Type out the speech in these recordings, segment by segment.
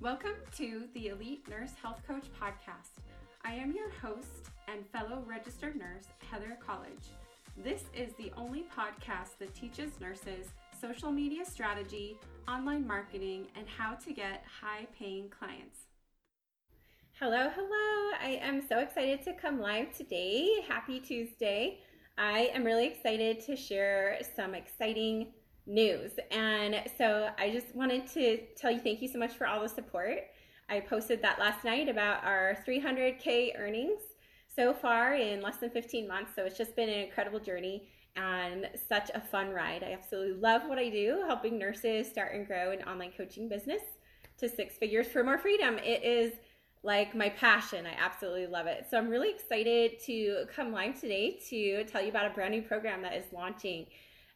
Welcome to the Elite Nurse Health Coach Podcast. I am your host and fellow registered nurse, Heather College. This is the only podcast that teaches nurses social media strategy, online marketing, and how to get high paying clients. Hello, hello. I am so excited to come live today. Happy Tuesday. I am really excited to share some exciting news. And so I just wanted to tell you thank you so much for all the support. I posted that last night about our 300K earnings so far in less than 15 months. So it's just been an incredible journey and such a fun ride. I absolutely love what I do, helping nurses start and grow an online coaching business to six figures for more freedom. It is like my passion. I absolutely love it. So I'm really excited to come live today to tell you about a brand new program that is launching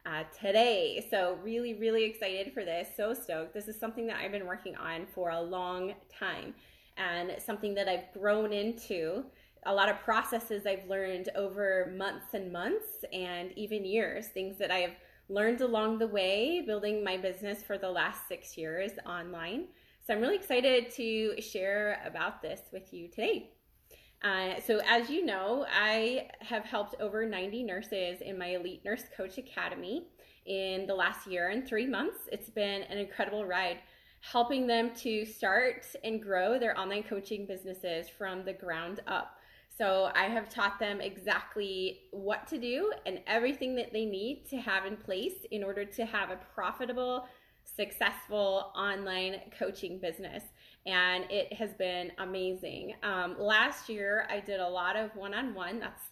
uh, today. So, really, really excited for this. So stoked. This is something that I've been working on for a long time and something that I've grown into. A lot of processes I've learned over months and months and even years, things that I have learned along the way building my business for the last six years online. So, I'm really excited to share about this with you today. Uh, so, as you know, I have helped over 90 nurses in my Elite Nurse Coach Academy in the last year and three months. It's been an incredible ride helping them to start and grow their online coaching businesses from the ground up. So, I have taught them exactly what to do and everything that they need to have in place in order to have a profitable, successful online coaching business and it has been amazing. Um, last year, I did a lot of one-on-one. That's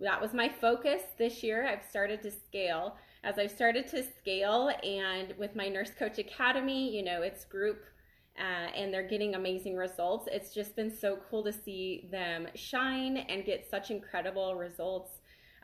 that was my focus this year. I've started to scale. As I've started to scale, and with my Nurse Coach Academy, you know, it's group uh, and they're getting amazing results. It's just been so cool to see them shine and get such incredible results.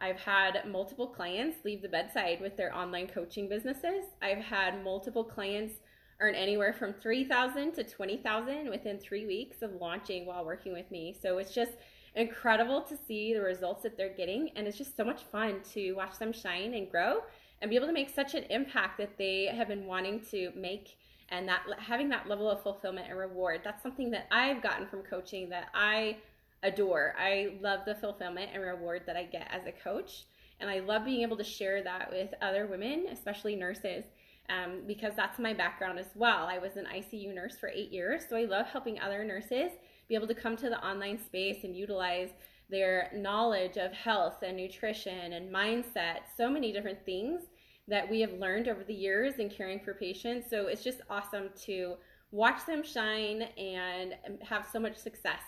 I've had multiple clients leave the bedside with their online coaching businesses. I've had multiple clients earn anywhere from 3000 to 20000 within three weeks of launching while working with me. So it's just incredible to see the results that they're getting and it's just so much fun to watch them shine and grow and be able to make such an impact that they have been wanting to make and that having that level of fulfillment and reward. That's something that i've gotten from coaching that i adore. I love the fulfillment and reward that i get as a coach and i love being able to share that with other women especially nurses um, because that's my background as well. I was an ICU nurse for eight years, so I love helping other nurses be able to come to the online space and utilize their knowledge of health and nutrition and mindset, so many different things that we have learned over the years in caring for patients. So it's just awesome to watch them shine and have so much success.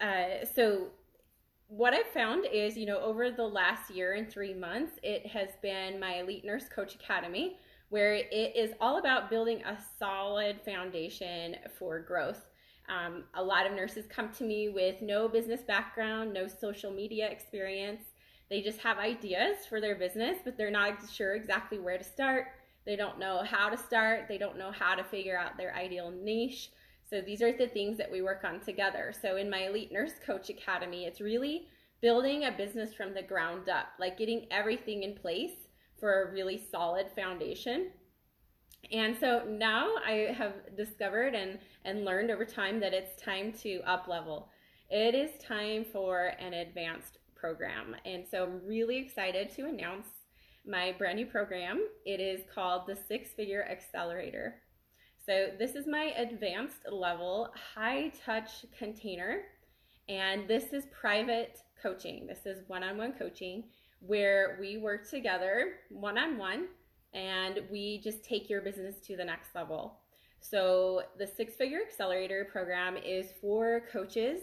Uh, so what I've found is, you know, over the last year and three months, it has been my Elite Nurse Coach Academy where it is all about building a solid foundation for growth. Um, a lot of nurses come to me with no business background, no social media experience. They just have ideas for their business, but they're not sure exactly where to start. They don't know how to start. They don't know how to figure out their ideal niche. So these are the things that we work on together. So in my Elite Nurse Coach Academy, it's really building a business from the ground up, like getting everything in place for a really solid foundation. And so now I have discovered and, and learned over time that it's time to up level. It is time for an advanced program. And so I'm really excited to announce my brand new program. It is called the Six Figure Accelerator. So this is my advanced level high touch container. And this is private coaching. This is one on one coaching where we work together one on one and we just take your business to the next level. So, the Six Figure Accelerator program is for coaches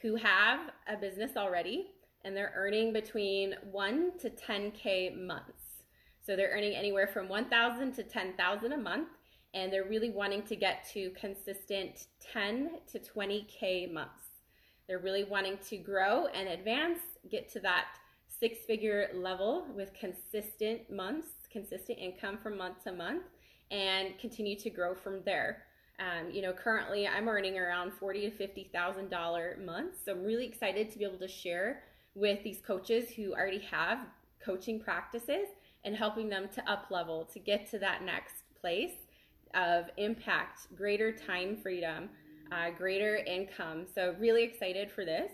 who have a business already and they're earning between 1 to 10k months. So, they're earning anywhere from 1,000 to 10,000 a month and they're really wanting to get to consistent 10 to 20k months. They're really wanting to grow and advance, get to that six figure level with consistent months, consistent income from month to month, and continue to grow from there. Um, you know, currently I'm earning around forty to fifty thousand dollar months, so I'm really excited to be able to share with these coaches who already have coaching practices and helping them to up level to get to that next place of impact, greater time freedom, uh, greater income. So, really excited for this.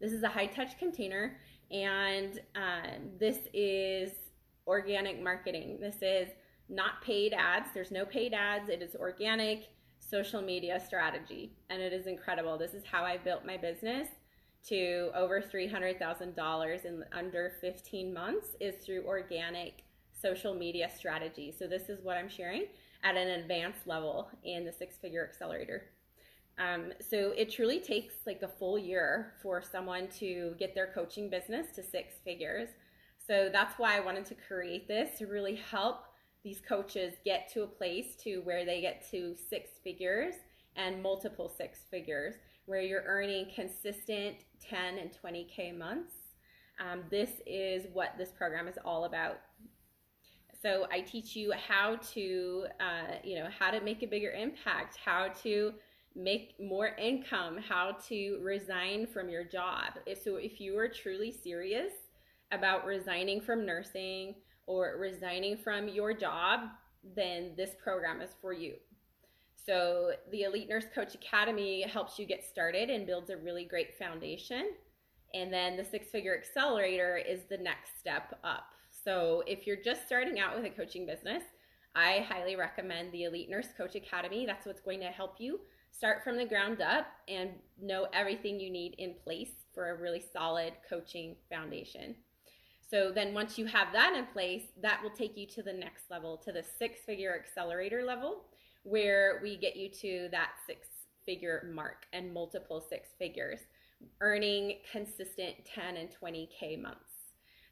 This is a high touch container, and uh, this is organic marketing. This is not paid ads. There's no paid ads. It is organic social media strategy, and it is incredible. This is how I built my business to over $300,000 in under 15 months is through organic social media strategy. So this is what I'm sharing at an advanced level in the six figure accelerator. Um, so it truly takes like a full year for someone to get their coaching business to six figures. So that's why I wanted to create this to really help these coaches get to a place to where they get to six figures and multiple six figures where you're earning consistent 10 and 20k months um, this is what this program is all about so i teach you how to uh, you know how to make a bigger impact how to make more income how to resign from your job so if you are truly serious about resigning from nursing or resigning from your job, then this program is for you. So, the Elite Nurse Coach Academy helps you get started and builds a really great foundation. And then the Six Figure Accelerator is the next step up. So, if you're just starting out with a coaching business, I highly recommend the Elite Nurse Coach Academy. That's what's going to help you start from the ground up and know everything you need in place for a really solid coaching foundation. So then once you have that in place, that will take you to the next level, to the six figure accelerator level, where we get you to that six figure mark and multiple six figures, earning consistent 10 and 20K months.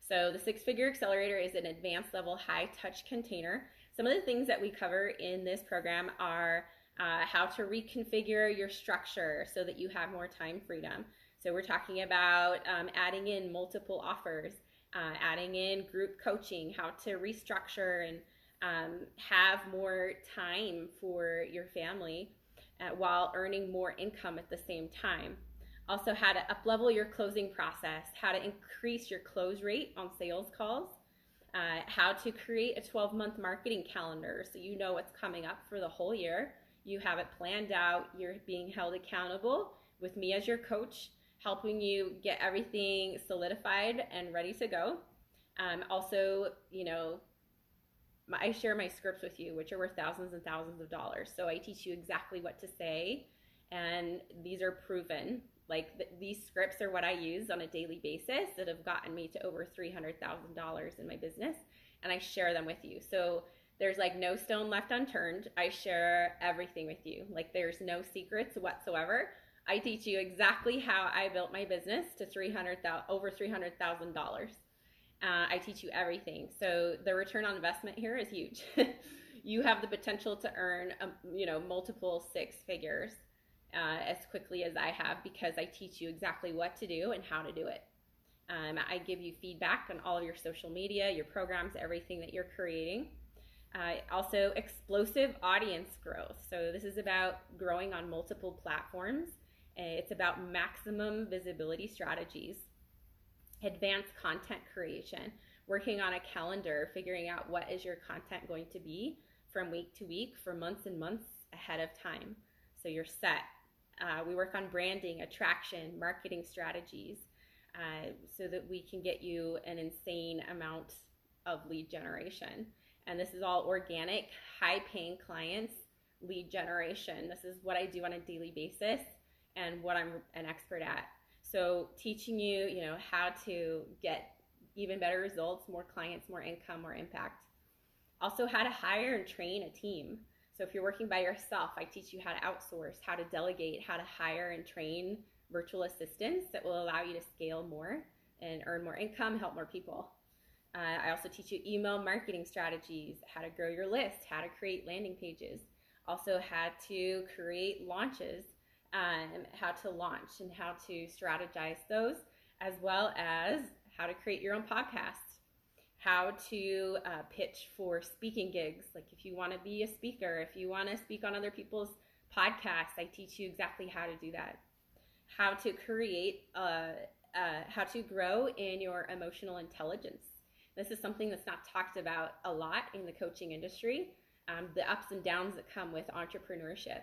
So the six figure accelerator is an advanced level high touch container. Some of the things that we cover in this program are uh, how to reconfigure your structure so that you have more time freedom. So we're talking about um, adding in multiple offers, uh, adding in group coaching, how to restructure and um, have more time for your family uh, while earning more income at the same time. Also, how to uplevel your closing process, how to increase your close rate on sales calls, uh, how to create a 12 month marketing calendar so you know what's coming up for the whole year. You have it planned out, you're being held accountable with me as your coach helping you get everything solidified and ready to go. Um, also, you know, my, I share my scripts with you, which are worth thousands and thousands of dollars. So I teach you exactly what to say, and these are proven. Like th- these scripts are what I use on a daily basis that have gotten me to over $300,000 in my business, and I share them with you. So there's like no stone left unturned. I share everything with you. Like there's no secrets whatsoever. I teach you exactly how I built my business to 300 over $300,000. Uh, I teach you everything. So the return on investment here is huge. you have the potential to earn, um, you know, multiple six figures uh, as quickly as I have because I teach you exactly what to do and how to do it. Um, I give you feedback on all of your social media, your programs, everything that you're creating. Uh, also, explosive audience growth. So, this is about growing on multiple platforms Eh, it's about maximum visibility strategies, advanced content creation, working on a calendar, figuring out what is your content going to be from week to week for months and months ahead of time. So you're set. Uh, we work on branding, attraction, marketing strategies uh, so that we can get you an insane amount of lead generation. And this is all organic, high paying clients lead generation. This is what I do on a daily basis and what I'm an expert at. So teaching you, you know, how to get even better results, more clients, more income, more impact. Also how to hire and train a team. So if you're working by yourself, I teach you how to outsource, how to delegate, how to hire and train virtual assistants that will allow you to scale more and earn more income, help more people. Uh, I also teach you email marketing strategies, how to grow your list, how to create landing pages, also how to create launches um, how to launch and how to strategize those, as well as how to create your own podcast, how to uh, pitch for speaking gigs. Like if you want to be a speaker, if you want to speak on other people's podcasts, I teach you exactly how to do that. How to create, uh, uh, how to grow in your emotional intelligence. This is something that's not talked about a lot in the coaching industry. um, the ups and downs that come with entrepreneurship,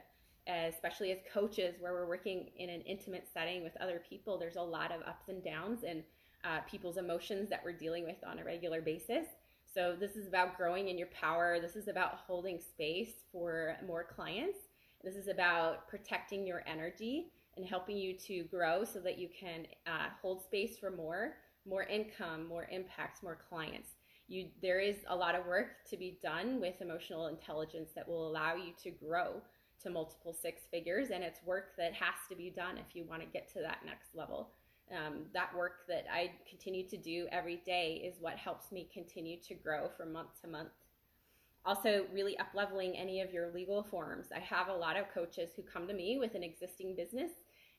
especially as coaches, where we're working in an intimate setting with other people. There's a lot of ups and downs and uh, people's emotions that we're dealing with on a regular basis. So, this is about growing in your power. This is about holding space for more clients. This is about protecting your energy and helping you to grow so that you can uh, hold space for more, more income, more impacts, more clients. You, there is a lot of work to be done with emotional intelligence that will allow you to grow to multiple six figures, and it's work that has to be done if you want to get to that next level. Um, that work that I continue to do every day is what helps me continue to grow from month to month. Also, really up leveling any of your legal forms. I have a lot of coaches who come to me with an existing business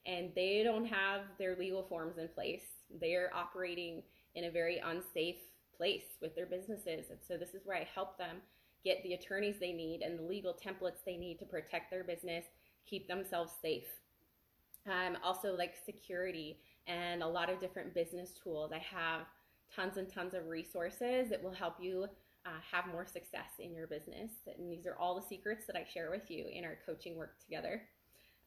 and they don't have their legal forms in place. They're operating in a very unsafe place with their businesses. And so, this is where I help them get the attorneys they need and the legal templates they need to protect their business, keep themselves safe. Um, also, like security and a lot of different business tools. I have tons and tons of resources that will help you uh, have more success in your business. And these are all the secrets that I share with you in our coaching work together.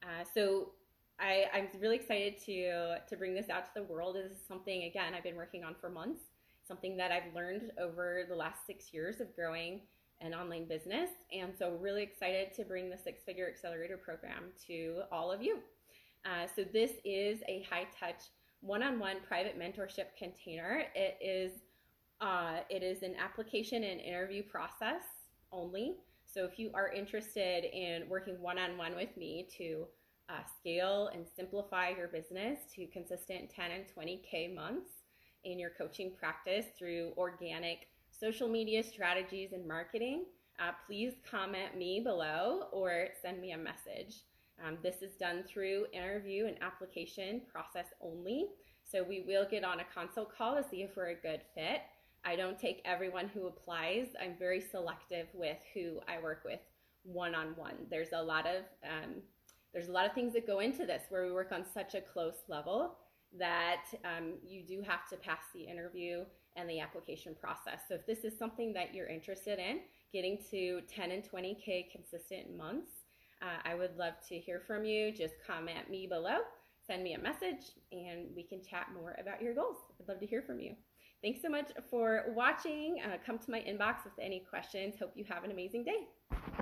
Uh, so I, I'm really excited to to bring this out to the world. This is something again I've been working on for months. Something that I've learned over the last six years of growing an online business, and so really excited to bring the Six Figure Accelerator program to all of you. Uh, so this is a high touch one-on-one private mentorship container. It is uh, it is an application and interview process only. So if you are interested in working one-on-one with me to uh, scale and simplify your business to consistent 10 and 20k months in your coaching practice through organic social media strategies and marketing, uh, please comment me below or send me a message. Um, this is done through interview and application process only. So we will get on a consult call to see if we're a good fit. I don't take everyone who applies. I'm very selective with who I work with one on one. There's a lot of um, there's a lot of things that go into this where we work on such a close level that um, you do have to pass the interview and the application process. So if this is something that you're interested in, getting to 10 and 20k consistent months uh, I would love to hear from you. Just comment me below, send me a message, and we can chat more about your goals. I'd love to hear from you. Thanks so much for watching. Uh, come to my inbox with any questions. Hope you have an amazing day.